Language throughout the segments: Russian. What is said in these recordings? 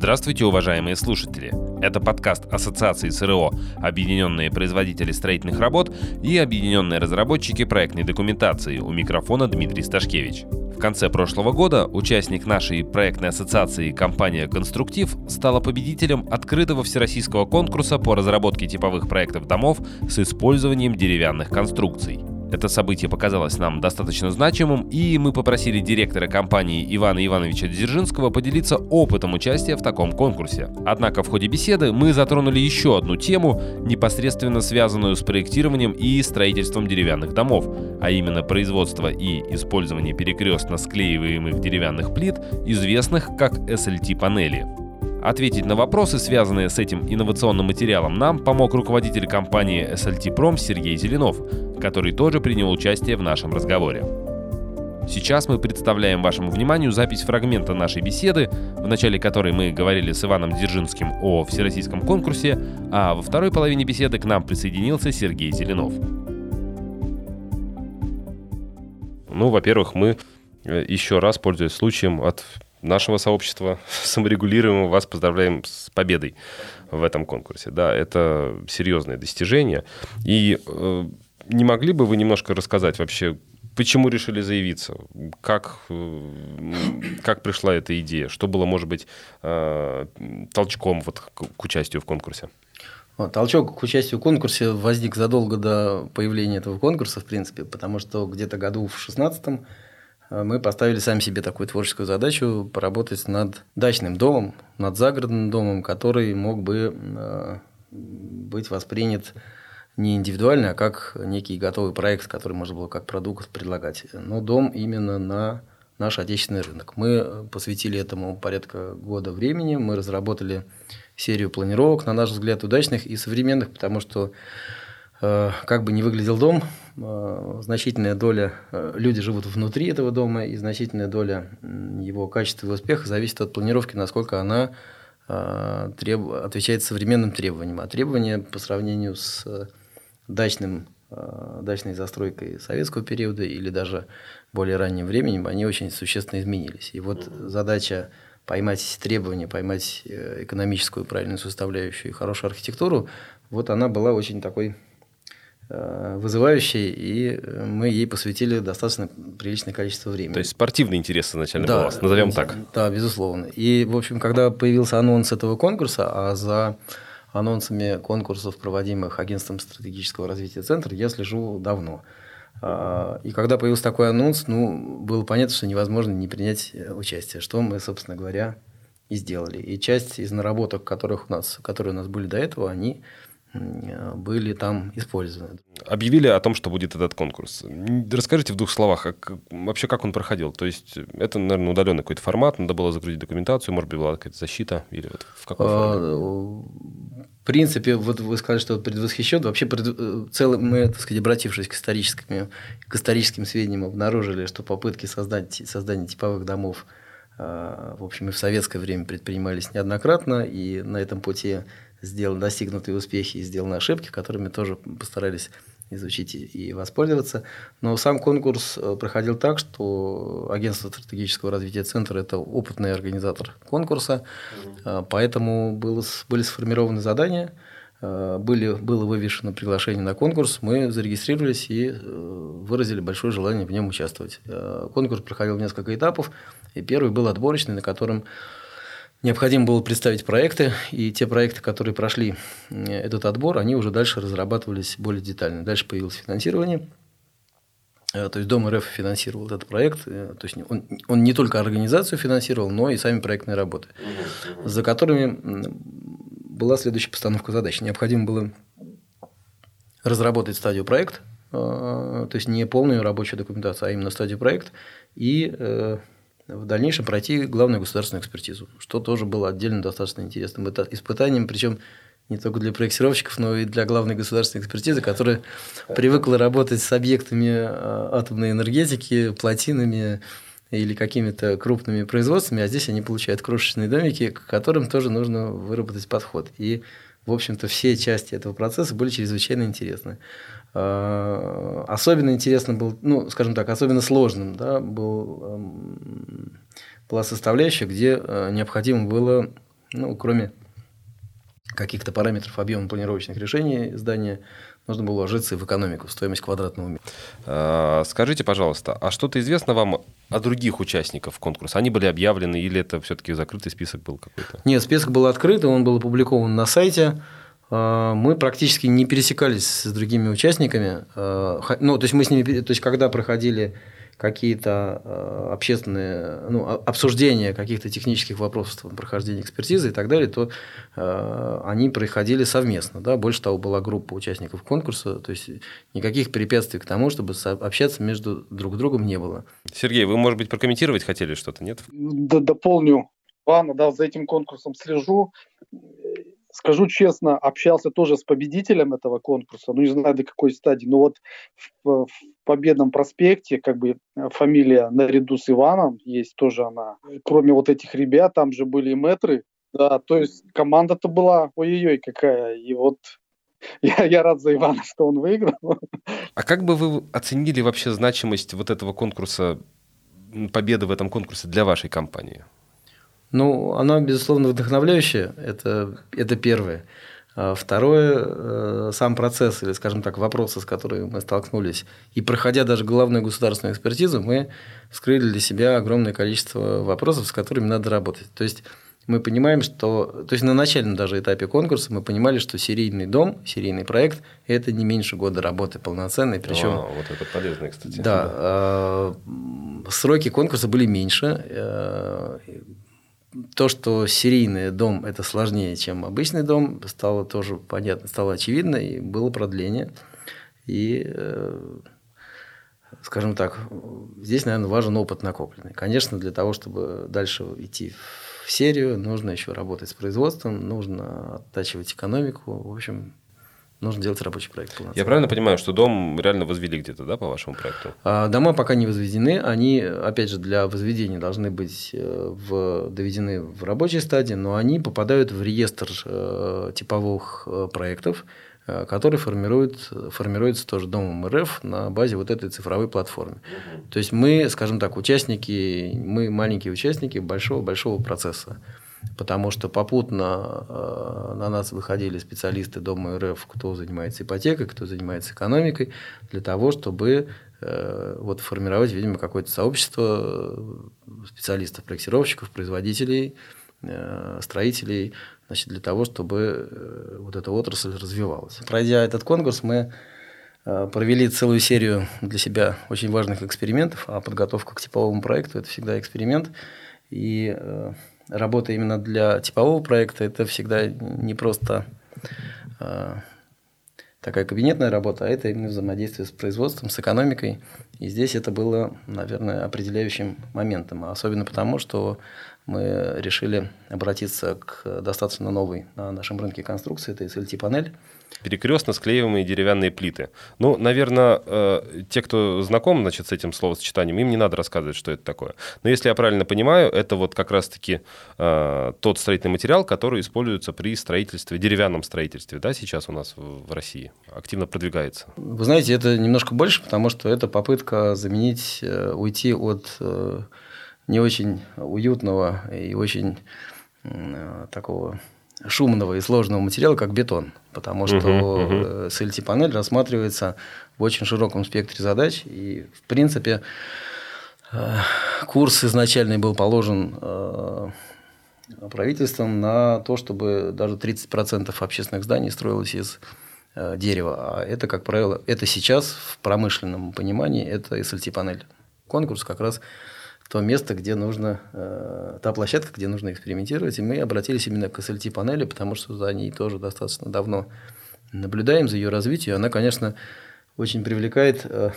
Здравствуйте, уважаемые слушатели! Это подкаст Ассоциации СРО «Объединенные производители строительных работ» и «Объединенные разработчики проектной документации». У микрофона Дмитрий Сташкевич. В конце прошлого года участник нашей проектной ассоциации компания «Конструктив» стала победителем открытого всероссийского конкурса по разработке типовых проектов домов с использованием деревянных конструкций. Это событие показалось нам достаточно значимым, и мы попросили директора компании Ивана Ивановича Дзержинского поделиться опытом участия в таком конкурсе. Однако в ходе беседы мы затронули еще одну тему, непосредственно связанную с проектированием и строительством деревянных домов, а именно производство и использование перекрестно склеиваемых деревянных плит, известных как SLT-панели. Ответить на вопросы, связанные с этим инновационным материалом, нам помог руководитель компании SLT Prom Сергей Зеленов, который тоже принял участие в нашем разговоре. Сейчас мы представляем вашему вниманию запись фрагмента нашей беседы, в начале которой мы говорили с Иваном Дзержинским о всероссийском конкурсе, а во второй половине беседы к нам присоединился Сергей Зеленов. Ну, во-первых, мы э, еще раз, пользуясь случаем, от нашего сообщества саморегулируемого вас поздравляем с победой в этом конкурсе. Да, это серьезное достижение. И э, не могли бы вы немножко рассказать вообще, почему решили заявиться? Как, э, как пришла эта идея? Что было, может быть, э, толчком вот к участию в конкурсе? Толчок к участию в конкурсе возник задолго до появления этого конкурса, в принципе, потому что где-то году в 16 Э, мы поставили сами себе такую творческую задачу поработать над дачным домом, над загородным домом, который мог бы э, быть воспринят не индивидуально, а как некий готовый проект, который можно было как продукт предлагать, но дом именно на наш отечественный рынок. Мы посвятили этому порядка года времени, мы разработали серию планировок, на наш взгляд, удачных и современных, потому что Э, как бы не выглядел дом, э, значительная доля, э, люди живут внутри этого дома, и значительная доля его качества и успеха зависит от планировки, насколько она треб... отвечает современным требованиям. А требования по сравнению с дачным, дачной застройкой советского периода или даже более ранним временем, они очень существенно изменились. И вот задача поймать требования, поймать экономическую правильную составляющую и хорошую архитектуру, вот она была очень такой Э, вызывающей, и э, мы ей посвятили достаточно приличное количество времени. То есть спортивный интерес изначально да, был у вас, назовем так. Да, безусловно. И, в общем, когда появился анонс этого конкурса, а за анонсами конкурсов, проводимых Агентством стратегического развития Центра, я слежу давно. А, и когда появился такой анонс, ну, было понятно, что невозможно не принять э, участие, что мы, собственно говоря, и сделали. И часть из наработок, которых у нас, которые у нас были до этого, они были там использованы. Объявили о том, что будет этот конкурс. Расскажите в двух словах, как, вообще как он проходил? То есть это, наверное, удаленный какой-то формат, надо было загрузить документацию, может быть, была какая-то защита или вот в какой а, форме? В принципе, вот вы сказали, что предвосхищен. Вообще, пред, целый, мы, так сказать, обратившись к историческим, к историческим сведениям, обнаружили, что попытки создать, создания типовых домов а, в общем, и в советское время предпринимались неоднократно, и на этом пути сделаны достигнутые успехи и сделаны ошибки, которыми тоже постарались изучить и воспользоваться. Но сам конкурс э, проходил так, что агентство стратегического развития центра – это опытный организатор конкурса, mm поэтому было, были сформированы задания, э, были, было вывешено приглашение на конкурс, мы зарегистрировались и выразили большое желание в нем участвовать. Конкурс проходил несколько этапов, и первый был отборочный, на котором Необходимо было представить проекты, и те проекты, которые прошли этот отбор, они уже дальше разрабатывались более детально. Дальше появилось финансирование. Э, то есть Дом РФ финансировал этот проект. Э, то есть он, он не только организацию финансировал, но и сами проектные работы, за которыми была следующая постановка задач. Необходимо было разработать стадию проект, э, то есть не полную рабочую документацию, а именно стадию проект, и в дальнейшем пройти главную государственную экспертизу, что тоже было отдельно достаточно интересным испытанием, причем не только для проектировщиков, но и для главной государственной экспертизы, которая привыкла работать с объектами а, атомной энергетики, плотинами или какими-то крупными производствами, а здесь они получают крошечные домики, к которым тоже нужно выработать подход. И, в общем-то, все части этого процесса были чрезвычайно интересны. Э, особенно интересно был, ну, скажем так, особенно сложным да, был, эм, была составляющая, где э, необходимо было Ну, кроме каких-то параметров объема планировочных решений здания, нужно было вложиться в экономику, в стоимость квадратного метра. А, скажите, пожалуйста, а что-то известно вам о других участниках конкурса? Они были объявлены или это все-таки закрытый список был какой-то? Нет, список был открыт, он был опубликован на сайте. А, мы практически не пересекались с другими участниками. А, ну, то есть мы с ними, то есть когда проходили какие-то э, общественные ну, обсуждения каких-то технических вопросов прохождения экспертизы и так далее, то э, они проходили совместно. Да? Больше того, была группа участников конкурса, то есть никаких препятствий к тому, чтобы общаться между друг другом не было. Сергей, вы, может быть, прокомментировать хотели что-то, нет? Дополню Ивана, да, за этим конкурсом слежу скажу честно, общался тоже с победителем этого конкурса, ну не знаю до какой стадии, но вот в, в Победном проспекте как бы фамилия наряду с Иваном есть тоже она. Кроме вот этих ребят, там же были и метры, да, то есть команда-то была ой-ой-ой какая, и вот я, я рад за Ивана, что он выиграл. А как бы вы оценили вообще значимость вот этого конкурса, победы в этом конкурсе для вашей компании? Ну, оно, безусловно, вдохновляющее, это, это первое. А второе, э, сам процесс, или, скажем так, вопросы, с которыми мы столкнулись. И проходя даже главную государственную экспертизу, мы вскрыли для себя огромное количество вопросов, с которыми надо работать. То есть, мы понимаем, что... То есть, на начальном даже этапе конкурса мы понимали, что серийный дом, серийный проект – это не меньше года работы полноценной. Причем, а, вот это полезно, кстати. Да. да. А, сроки конкурса были меньше э, то, что серийный дом – это сложнее, чем обычный дом, стало тоже понятно, стало очевидно, и было продление. И, э, скажем так, здесь, наверное, важен опыт накопленный. Конечно, для того, чтобы дальше идти в серию, нужно еще работать с производством, нужно оттачивать экономику. В общем, нужно делать рабочий проект. Я правильно понимаю, что дом реально возвели где-то, да, по вашему проекту? А, дома пока не возведены. Они, опять же, для возведения должны быть э, в, доведены в рабочей стадии, но они попадают в реестр э, типовых э, проектов, который формирует, формируется тоже Домом РФ на базе вот этой цифровой платформы. Угу. То есть мы, скажем так, участники, мы маленькие участники большого-большого процесса потому что попутно э, на нас выходили специалисты Дома РФ, кто занимается ипотекой, кто занимается экономикой, для того, чтобы э, вот формировать, видимо, какое-то сообщество э, специалистов, проектировщиков, производителей, строителей, значит, для того, чтобы вот эта отрасль развивалась. Пройдя этот конкурс, мы провели целую серию для себя очень важных экспериментов, а подготовка к типовому проекту – это всегда эксперимент. И работа именно для типового проекта это всегда не просто э, такая кабинетная работа, а это именно взаимодействие с производством, с экономикой. И здесь это было, наверное, определяющим моментом. Особенно потому, что мы решили обратиться к достаточно новой на нашем рынке конструкции, это SLT-панель. Перекрестно склеиваемые деревянные плиты. Ну, наверное, э, те, кто знаком значит, с этим словосочетанием, им не надо рассказывать, что это такое. Но если я правильно понимаю, это вот как раз-таки э, тот строительный материал, который используется при строительстве, деревянном строительстве, да, сейчас у нас в, России активно продвигается. Вы знаете, это немножко больше, потому что это попытка заменить, э, уйти от э, не очень уютного и очень э, такого шумного и сложного материала, как бетон. Потому что uh-huh, uh-huh. SLT-панель рассматривается в очень широком спектре задач. И, в принципе, э, курс изначальный был положен правительством на то, чтобы даже 30% общественных зданий строилось из дерева. А это, как правило, это сейчас в промышленном понимании, это SLT-панель. Конкурс как раз то место, где нужно, э, та площадка, где нужно экспериментировать. И мы обратились именно к SLT-панели, потому что за ней тоже достаточно давно наблюдаем, за ее развитием. Она, конечно, очень привлекает э,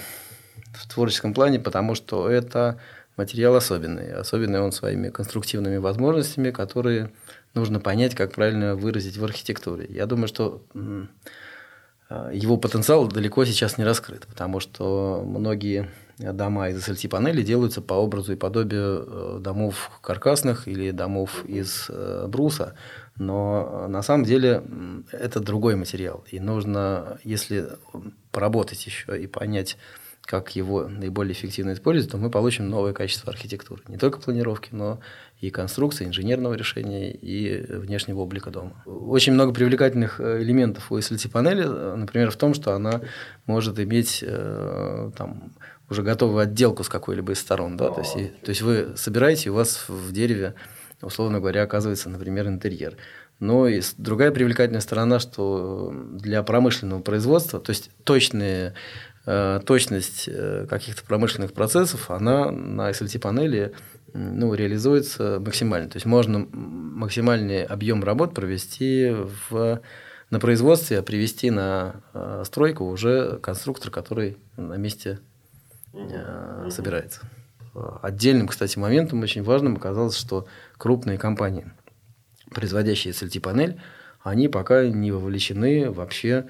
в творческом плане, потому что это материал особенный. Особенный он своими конструктивными возможностями, которые нужно понять, как правильно выразить в архитектуре. Я думаю, что э, его потенциал далеко сейчас не раскрыт, потому что многие дома из SLT-панели делаются по образу и подобию э, домов каркасных или домов из э, бруса. Но на самом деле это другой материал. И нужно, если поработать еще и понять как его наиболее эффективно использовать, то мы получим новое качество архитектуры. Не только планировки, но и конструкции, инженерного решения, и внешнего облика дома. Очень много привлекательных э, элементов у SLT-панели, например, в том, что она может иметь э, там, уже готовую отделку с какой-либо из сторон. Да? То, есть, и, то есть вы собираете, и у вас в дереве, условно говоря, оказывается, например, интерьер. Но и другая привлекательная сторона, что для промышленного производства, то есть точные Э, точность э, каких-то промышленных процессов, она на SLT-панели ну, реализуется максимально. То есть можно максимальный объем работ провести в, на производстве, а привести на э, стройку уже конструктор, который на месте э, собирается. Отдельным, кстати, моментом очень важным оказалось, что крупные компании, производящие SLT-панель, они пока не вовлечены вообще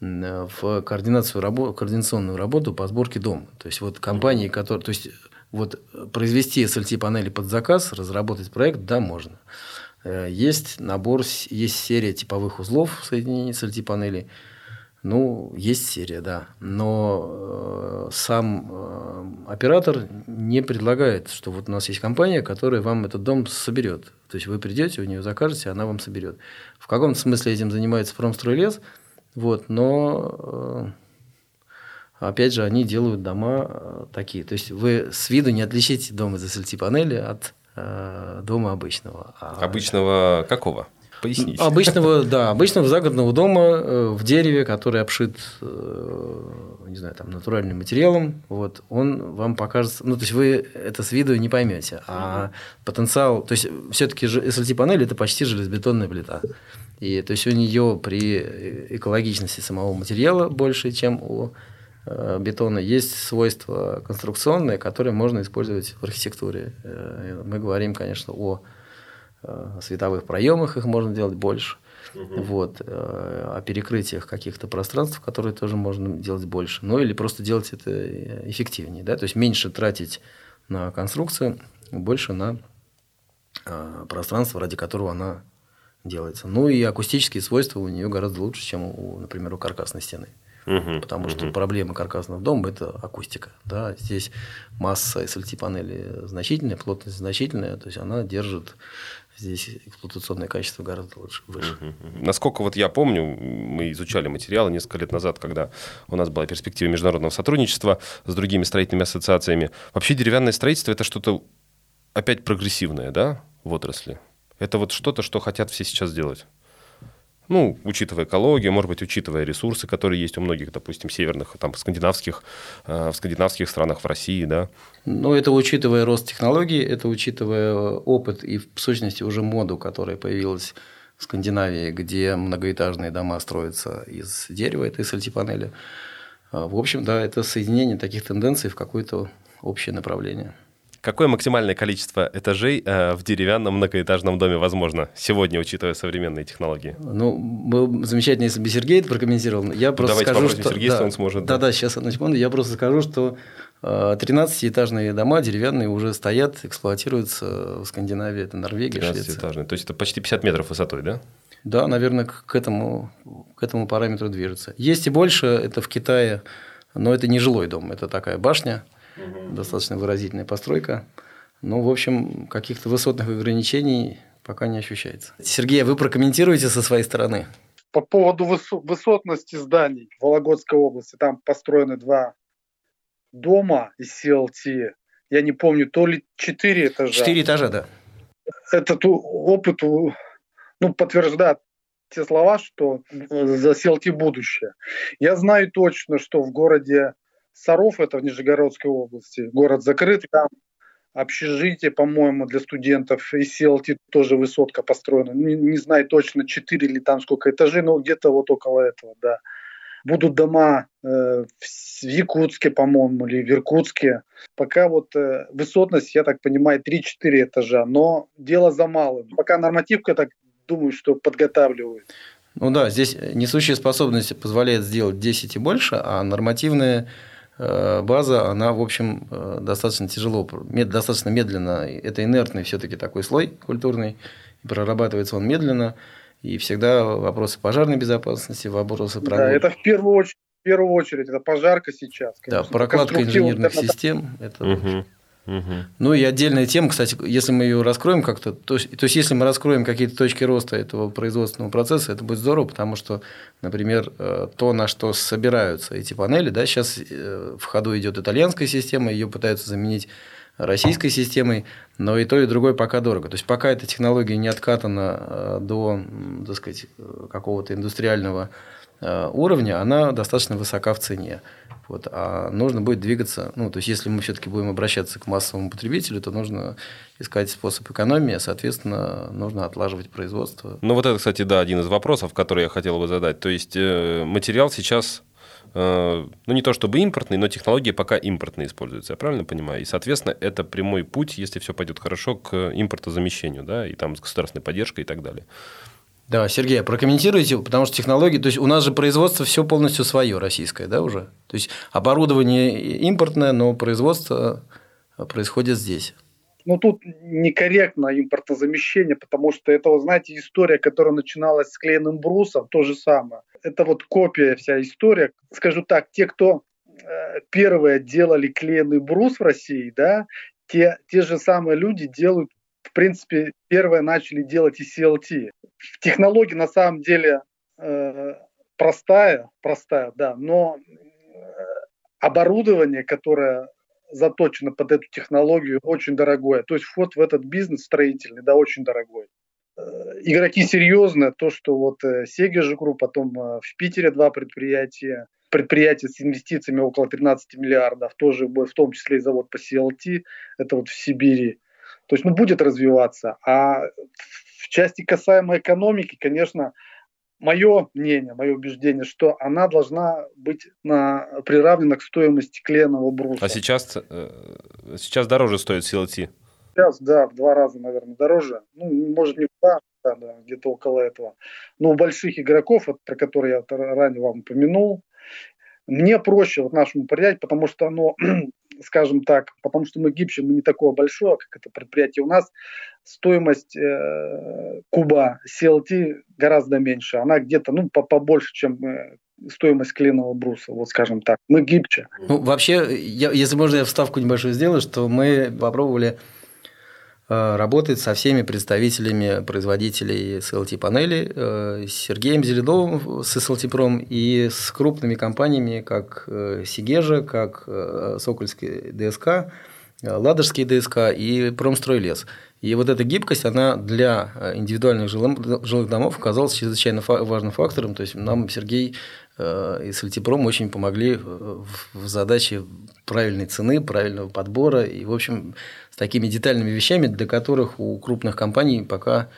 в координацию координационную работу по сборке дома. То есть вот компании, которые, то есть вот произвести SLT-панели под заказ, разработать проект, да, можно. Э, есть набор, есть серия типовых узлов соединений SLT-панелей. Ну, есть серия, да. Но э, сам э, оператор не предлагает, что вот у нас есть компания, которая вам этот дом соберет. То есть вы придете, у нее закажете, она вам соберет. В каком-то смысле этим занимается промстройлес – вот, но э, опять же, они делают дома э, такие. То есть вы с виду не отличите дом из SLT-панели от э, дома обычного. А... Обычного какого? Поясните. Обычного, да, обычного загородного дома э, в дереве, который обшит, не знаю, там, натуральным материалом, вот, он вам покажется, ну, то есть вы это с виду не поймете, а потенциал, то есть все-таки SLT-панель это почти железобетонная плита. И то есть у нее при экологичности самого материала больше, чем у э, бетона, есть свойства конструкционные, которые можно использовать в архитектуре. Э, мы говорим, конечно, о э, световых проемах, их можно делать больше. Угу. Вот, о перекрытиях каких-то пространств, которые тоже можно делать больше. Ну или просто делать это эффективнее. Да? То есть меньше тратить на конструкцию, больше на пространство, ради которого она делается. Ну и акустические свойства у нее гораздо лучше, чем, у, например, у каркасной стены. Угу, Потому угу. что проблема каркасного дома – это акустика. Да? Здесь масса SLT-панели значительная, плотность значительная, то есть она держит здесь эксплуатационное качество гораздо лучше, выше. Насколько вот я помню, мы изучали материалы несколько лет назад, когда у нас была перспектива международного сотрудничества с другими строительными ассоциациями. Вообще деревянное строительство – это что-то опять прогрессивное да, в отрасли? Это вот что-то, что хотят все сейчас сделать. Ну, учитывая экологию, может быть, учитывая ресурсы, которые есть у многих, допустим, северных, там, скандинавских, э, в скандинавских странах, в России, да. Ну, это учитывая рост технологий, это учитывая опыт и, в сущности, уже моду, которая появилась в Скандинавии, где многоэтажные дома строятся из дерева, это из панели. В общем, да, это соединение таких тенденций в какое-то общее направление. Какое максимальное количество этажей э, в деревянном многоэтажном доме возможно сегодня, учитывая современные технологии? Ну, было замечательно, если бы Сергей это прокомментировал. Я просто Давайте скажу, что... Сергея, да, он сможет. Да, да, сейчас, одну секунду. Я просто скажу, что 13-этажные э, дома деревянные уже стоят, эксплуатируются в Скандинавии, это Норвегия, 13 Швеция. То есть это почти 50 метров высотой, да? Да, наверное, к этому, к этому параметру движется. Есть и больше, это в Китае, но это не жилой дом, это такая башня – угу. достаточно выразительная постройка. Но, в общем, каких-то высотных ограничений пока не ощущается. Сергей, а вы прокомментируете со своей стороны? По поводу высотности зданий в Вологодской области, там построены два дома из CLT. Я не помню, то ли четыре этажа. Четыре этажа, да. Этот опыт ну, подтверждает те слова, что за CLT будущее. Я знаю точно, что в городе Саров, это в Нижегородской области, город закрытый, там общежитие, по-моему, для студентов, и CLT тоже высотка построена. Не, не знаю точно, 4 или там сколько этажей, но где-то вот около этого, да. Будут дома э, в Якутске, по-моему, или в Иркутске. Пока вот э, высотность, я так понимаю, 3-4 этажа, но дело за малым. Пока нормативка, так думаю, что подготавливают. Ну да, здесь несущая способность позволяет сделать 10 и больше, а нормативная Э, база, она, в общем, э, достаточно тяжело, достаточно медленно. Это инертный все-таки такой слой культурный, прорабатывается он медленно. И всегда вопросы пожарной безопасности, вопросы про... Да, это в первую очередь первую очередь это пожарка сейчас. Конечно. Да, прокладка инженерных систем. Это угу. Угу. Ну и отдельная тема, кстати, если мы ее раскроем как-то, то, то есть если мы раскроем какие-то точки роста этого производственного процесса, это будет здорово, потому что, например, э, то, на что собираются эти панели, да, сейчас э, в ходу идет итальянская система, ее пытаются заменить российской системой, но и то, и другое пока дорого. То есть пока эта технология не откатана э, до, так сказать, какого-то индустриального уровня, она достаточно высока в цене. Вот, а нужно будет двигаться, ну, то есть, если мы все-таки будем обращаться к массовому потребителю, то нужно искать способ экономии, соответственно, нужно отлаживать производство. Ну, вот это, кстати, да, один из вопросов, который я хотел бы задать. То есть, э, материал сейчас э, ну, не то чтобы импортный, но технологии пока импортные используются, я правильно понимаю? И, соответственно, это прямой путь, если все пойдет хорошо, к импортозамещению, да, и там с государственной поддержкой и так далее. Да, Сергей, а прокомментируйте, потому что технологии, то есть у нас же производство все полностью свое российское, да, уже? То есть оборудование импортное, но производство происходит здесь. Ну, тут некорректно импортозамещение, потому что это, вы знаете, история, которая начиналась с клееным брусом, то же самое. Это вот копия вся история. Скажу так, те, кто э, первые делали клееный брус в России, да, те, те же самые люди делают в принципе, первые начали делать и CLT. Технология на самом деле э, простая, простая, да, но э, оборудование, которое заточено под эту технологию, очень дорогое. То есть вход в этот бизнес строительный, да, очень дорогой. Э, игроки серьезные, то, что вот Sega же Group, потом в Питере два предприятия, предприятие с инвестициями около 13 миллиардов, тоже в том числе и завод по CLT, это вот в Сибири. То есть, ну, будет развиваться. А в части касаемо экономики, конечно, мое мнение, мое убеждение, что она должна быть на, приравнена к стоимости кленового бруса. А сейчас, э, сейчас дороже стоит CLT? Сейчас, да, в два раза, наверное, дороже. Ну, может, не в два, да, да, где-то около этого. Но у больших игроков, вот, про которые я ранее вам упомянул, мне проще вот нашему предприятию, потому что оно, скажем так, потому что мы гибче, мы не такое большое, как это предприятие у нас, стоимость э, куба CLT гораздо меньше. Она где-то, ну, побольше, чем э, стоимость клинового бруса, вот скажем так. Мы гибче. Ну, вообще, я, если можно, я вставку небольшую сделаю, что мы попробовали работает со всеми представителями производителей SLT-панелей, э, с Сергеем Зеледовым с SLT-пром и с крупными компаниями, как э, Сигежа, как Сокольский ДСК, Ладожский ДСК и Промстройлес. И вот эта гибкость, она для индивидуальных жилых домов оказалась чрезвычайно важным фактором. То есть нам Сергей и Сальтипром очень помогли в задаче правильной цены, правильного подбора и, в общем, с такими детальными вещами, для которых у крупных компаний пока,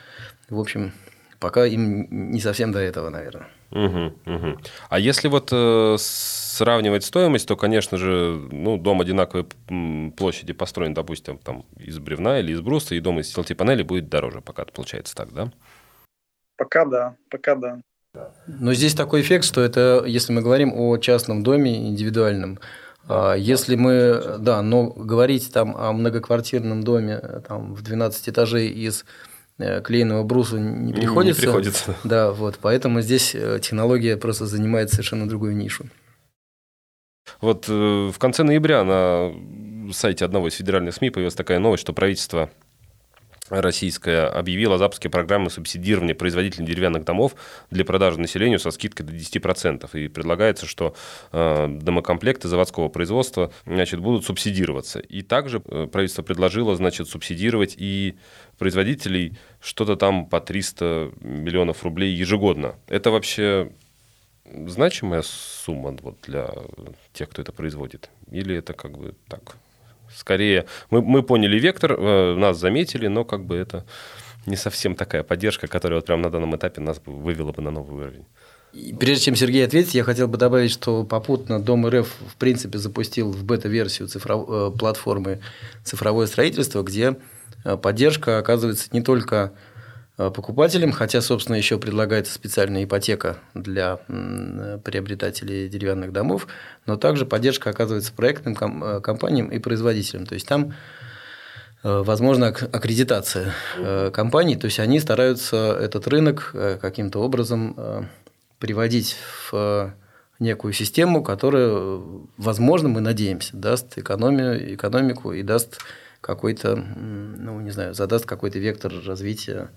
в общем, пока им не совсем до этого, наверное. Угу, угу. А если вот э, сравнивать стоимость, то, конечно же, ну, дом одинаковой площади построен, допустим, там из бревна или из бруса, и дом из CLT-панели будет дороже, пока получается так, да? Пока да, пока да. Но здесь такой эффект, что это, если мы говорим о частном доме индивидуальном, а, если мы, да, но говорить там о многоквартирном доме там, в 12 этажей из э, клееного бруса не приходится. Не приходится. Да, вот, поэтому здесь э, технология просто занимает совершенно другую нишу. Вот э, в конце ноября на сайте одного из федеральных СМИ появилась такая новость, что правительство российская объявила о запуске программы субсидирования производителей деревянных домов для продажи населению со скидкой до 10%. И предлагается, что э, домокомплекты заводского производства значит, будут субсидироваться. И также э, правительство предложило значит, субсидировать и производителей что-то там по 300 миллионов рублей ежегодно. Это вообще значимая сумма вот, для тех, кто это производит? Или это как бы так Скорее, мы, мы поняли вектор, э, нас заметили, но как бы это не совсем такая поддержка, которая вот прямо на данном этапе нас вывела бы на новый уровень. И прежде чем Сергей ответит, я хотел бы добавить, что попутно Дом РФ в принципе запустил в бета-версию цифров... Э, платформы «Цифровое строительство», где э, поддержка оказывается не только покупателям, хотя, собственно, еще предлагается специальная ипотека для приобретателей деревянных домов, но также поддержка оказывается проектным э, компаниям и производителям. То есть там э, возможно аккредитация компаний, то есть они стараются этот рынок каким-то образом приводить в некую систему, которая, возможно, мы надеемся, даст экономию, экономику и даст какой-то, ну, не знаю, задаст какой-то вектор развития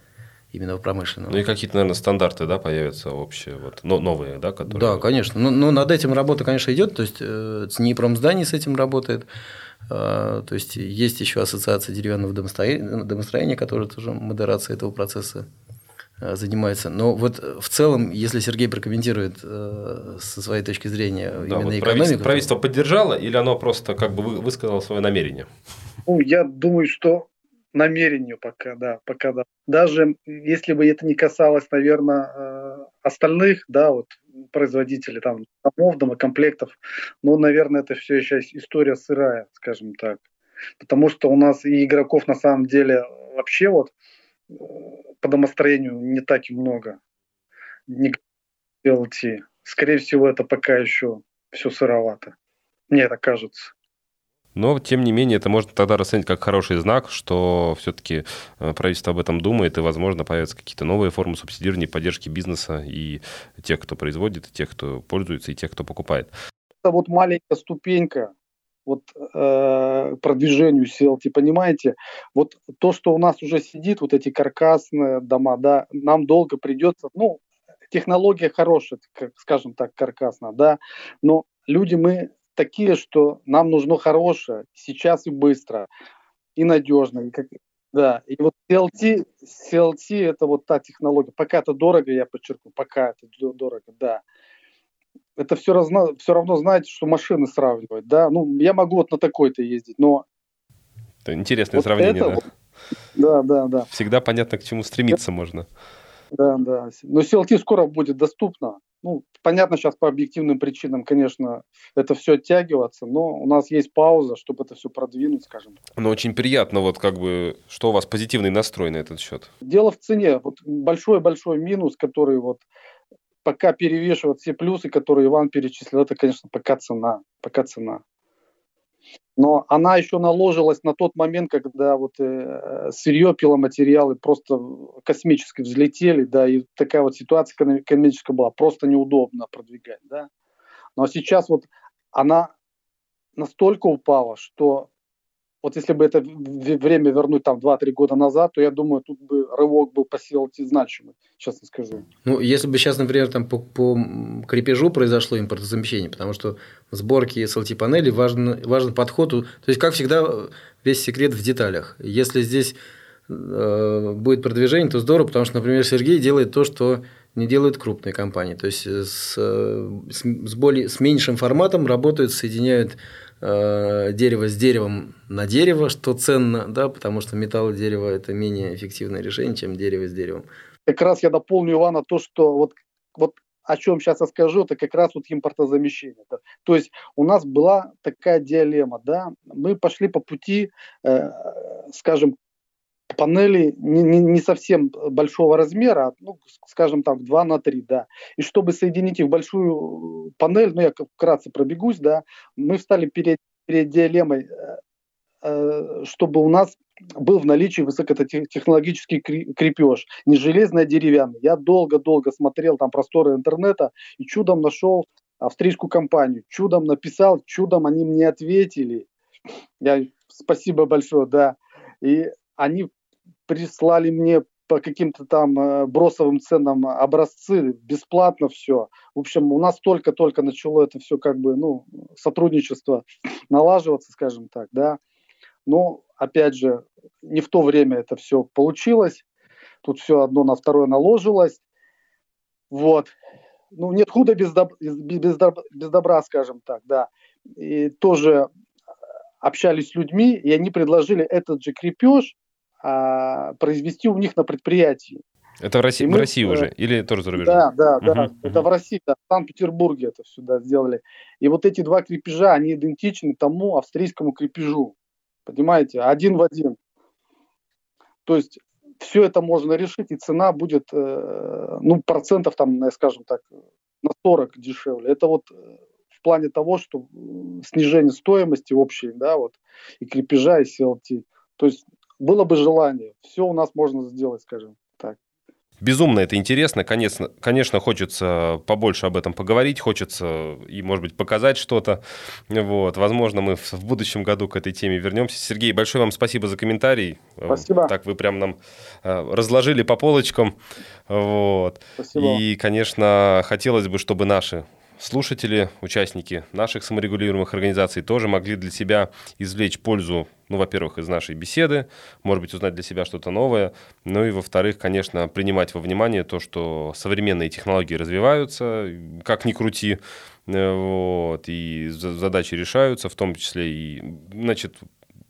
именно в промышленном. Ну и какие-то, наверное, стандарты, да, появятся общие, вот, но, новые, да, которые... Да, конечно. Но, но над этим работа, конечно, идет. То есть, э, ЦНИПромздание с этим работает. Э, то есть, есть еще ассоциация деревянного домостроения, домостроения которая тоже модерацией этого процесса э, занимается. Но вот в целом, если Сергей прокомментирует э, со своей точки зрения да, именно вот экономику... Правительство, правительство поддержало или оно просто как бы высказало свое намерение? Ну, я думаю, что намерению пока, да, пока да. Даже если бы это не касалось, наверное, э, остальных, да, вот производителей там домов, домокомплектов, но, наверное, это все еще история сырая, скажем так. Потому что у нас и игроков на самом деле вообще вот э, по домостроению не так и много. Не LT. Скорее всего, это пока еще все сыровато. Мне это кажется. Но, тем не менее, это можно тогда расценить как хороший знак, что все-таки э, правительство об этом думает, и, возможно, появятся какие-то новые формы субсидирования, поддержки бизнеса и тех, кто производит, и тех, кто пользуется, и тех, кто покупает. Это вот маленькая ступенька вот э, продвижению CLT, понимаете? Вот то, что у нас уже сидит, вот эти каркасные дома, да, нам долго придется, ну, технология хорошая, скажем так, каркасная, да, но люди мы такие, что нам нужно хорошее, сейчас и быстро, и надежно. И как, да, и вот CLT, CLT это вот та технология. Пока это дорого, я подчеркну, пока это дорого, да. Это все равно, все равно знаете, что машины сравнивать, да. Ну, я могу вот на такой-то ездить, но... Это интересное вот сравнение, это, да. Вот, да, да, да. Всегда понятно, к чему стремиться да. можно. Да, да. Но CLT скоро будет доступно. Ну, понятно, сейчас по объективным причинам, конечно, это все оттягиваться, но у нас есть пауза, чтобы это все продвинуть, скажем. Но очень приятно, вот как бы, что у вас позитивный настрой на этот счет? Дело в цене. Вот большой-большой минус, который вот пока перевешивает все плюсы, которые Иван перечислил, это, конечно, пока цена. Пока цена. Но она еще наложилась на тот момент, когда вот э, сырье, пиломатериалы просто космически взлетели, да, и такая вот ситуация экономическая была, просто неудобно продвигать, да. Но сейчас вот она настолько упала, что вот если бы это время вернуть там 2-3 года назад, то я думаю, тут бы рывок был по CLT значимый, честно скажу. Ну, если бы сейчас, например, там по, по крепежу произошло импортозамещение, потому что в сборке SLT панели важен, важен подход. То есть, как всегда, весь секрет в деталях. Если здесь э, будет продвижение, то здорово, потому что, например, Сергей делает то, что не делают крупные компании. То есть с, с, с, более, с меньшим форматом работают, соединяют Э, дерево с деревом на дерево, что ценно, да, потому что металл и дерево – это менее эффективное решение, чем дерево с деревом. Как раз я дополню Ивана то, что вот, вот о чем сейчас я скажу, это как раз вот импортозамещение. То есть у нас была такая дилемма, да, мы пошли по пути, э, скажем, панели не, не, не совсем большого размера, ну, скажем там 2 на 3, да. И чтобы соединить их в большую панель, ну я вкратце пробегусь, да, мы встали перед, перед дилеммой, э, э чтобы у нас был в наличии высокотехнологический крепеж, не железный, а деревянный. Я долго-долго смотрел там просторы интернета и чудом нашел австрийскую компанию. Чудом написал, чудом они мне ответили. Я спасибо большое, да. И они прислали мне по каким-то там э, бросовым ценам образцы, бесплатно все. В общем, у нас только-только начало это все как бы, ну, сотрудничество налаживаться, скажем так, да. Но, опять же, не в то время это все получилось. Тут все одно на второе наложилось. Вот. Ну, нет худа без, доб- без, доб- без добра, скажем так, да. И тоже общались с людьми, и они предложили этот же крепеж а, произвести у них на предприятии. Это в России, мы, в России уже э, или тоже за рубежом? Да, да, да. Uh-huh, это в России, да, в Санкт-Петербурге это сюда сделали. И вот эти два крепежа, они идентичны тому австрийскому крепежу. Понимаете, один в один. То есть все это можно решить, и цена будет, э, ну, процентов там, скажем так, на 40 дешевле. Это вот э, в плане того, что снижение стоимости общей, да, вот, и крепежа, и CLT. То есть было бы желание, все у нас можно сделать, скажем так. безумно это интересно. Конечно, конечно, хочется побольше об этом поговорить, хочется и, может быть, показать что-то. Вот. Возможно, мы в будущем году к этой теме вернемся. Сергей, большое вам спасибо за комментарий. Спасибо. Так вы прям нам э, разложили по полочкам. Вот. Спасибо. И, конечно, хотелось бы, чтобы наши слушатели, участники наших саморегулируемых организаций тоже могли для себя извлечь пользу, ну, во-первых, из нашей беседы, может быть, узнать для себя что-то новое, ну и, во-вторых, конечно, принимать во внимание то, что современные технологии развиваются, как ни крути, э, вот, и задачи решаются, в том числе и, значит,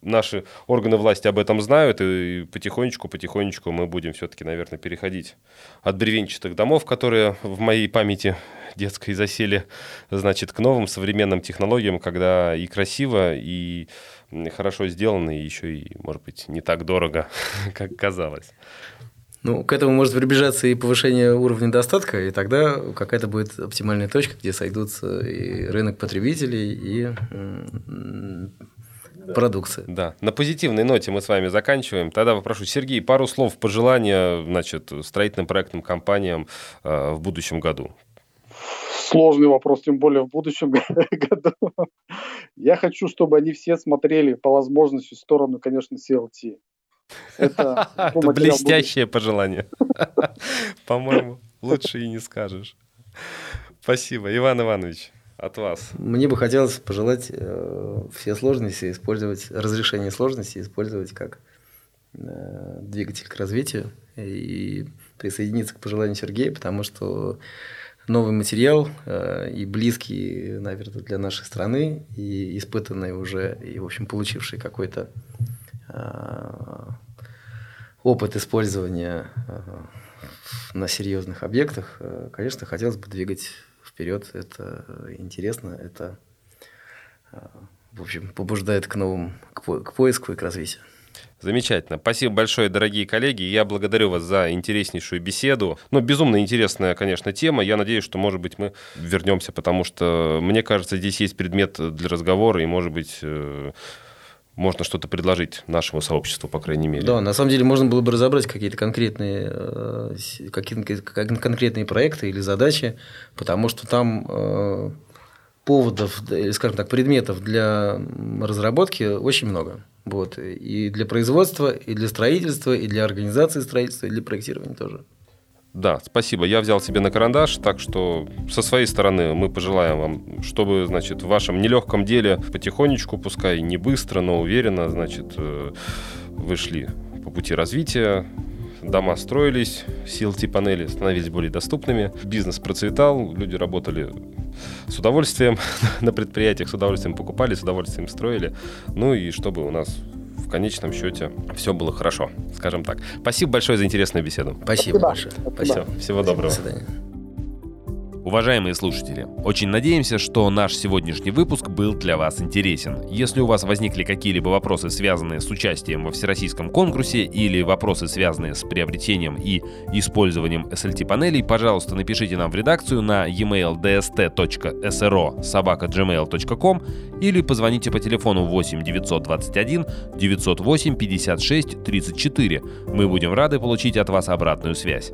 наши органы власти об этом знают, и потихонечку, потихонечку мы будем все-таки, наверное, переходить от бревенчатых домов, которые в моей памяти детской засели, значит, к новым современным технологиям, когда и красиво, и хорошо сделано, и еще и, может быть, не так дорого, как казалось. Ну, к этому может приближаться и повышение уровня достатка, и тогда какая-то будет оптимальная точка, где сойдутся и рынок потребителей, и продукция. Да. На позитивной ноте мы с вами заканчиваем. Тогда попрошу, Сергей, пару слов пожелания значит, строительным проектным компаниям э, в будущем году. Сложный вопрос, тем более в будущем году. Я хочу, чтобы они все смотрели по возможности в сторону, конечно, CLT. Это, Это блестящее пожелание. По-моему, лучше и не скажешь. Спасибо. Иван Иванович от вас? Мне бы хотелось пожелать э, все сложности использовать, разрешение сложностей использовать как э, двигатель к развитию и присоединиться к пожеланию Сергея, потому что новый материал э, и близкий, наверное, для нашей страны, и испытанный уже, и, в общем, получивший какой-то э, опыт использования э, на серьезных объектах, э, конечно, хотелось бы двигать вперед. Это интересно, это, а, в общем, побуждает к новым, к поиску и к развитию. Замечательно. Спасибо большое, дорогие коллеги. Я благодарю вас за интереснейшую беседу. Ну, безумно интересная, конечно, тема. Я надеюсь, что, может быть, мы вернемся, потому что, мне кажется, здесь есть предмет для разговора, и, может быть, э, можно что-то предложить нашему сообществу, по крайней мере. Да, на самом деле можно было бы разобрать какие-то конкретные, э, какие-то конкретные проекты или задачи, потому что там э, поводов, скажем так, предметов для разработки очень много. Вот. И для производства, и для строительства, и для организации строительства, и для проектирования тоже. Да, спасибо. Я взял себе на карандаш, так что со своей стороны мы пожелаем вам, чтобы, значит, в вашем нелегком деле потихонечку, пускай не быстро, но уверенно, значит, э, вышли по пути развития, дома строились, CLT-панели становились более доступными, бизнес процветал, люди работали с удовольствием на предприятиях, с удовольствием покупали, с удовольствием строили. Ну и чтобы у нас конечном счете все было хорошо, скажем так. Спасибо большое за интересную беседу. Спасибо, Спасибо. большое. Спасибо. Все, всего доброго. До свидания. Уважаемые слушатели, очень надеемся, что наш сегодняшний выпуск был для вас интересен. Если у вас возникли какие-либо вопросы, связанные с участием во всероссийском конкурсе или вопросы, связанные с приобретением и использованием SLT-панелей, пожалуйста, напишите нам в редакцию на e-mail dst.sro или позвоните по телефону 8 921 908 56 34. Мы будем рады получить от вас обратную связь.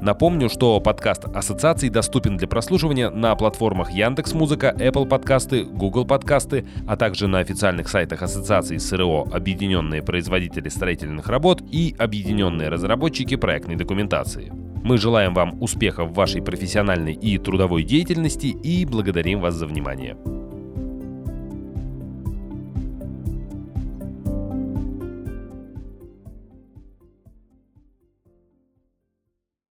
Напомню, что подкаст ассоциации доступен для прослушивания на платформах Яндекс Музыка, Apple подкасты, Google подкасты, а также на официальных сайтах ассоциации СРО Объединенные производители строительных работ и Объединенные разработчики проектной документации. Мы желаем вам успехов в вашей профессиональной и трудовой деятельности и благодарим вас за внимание.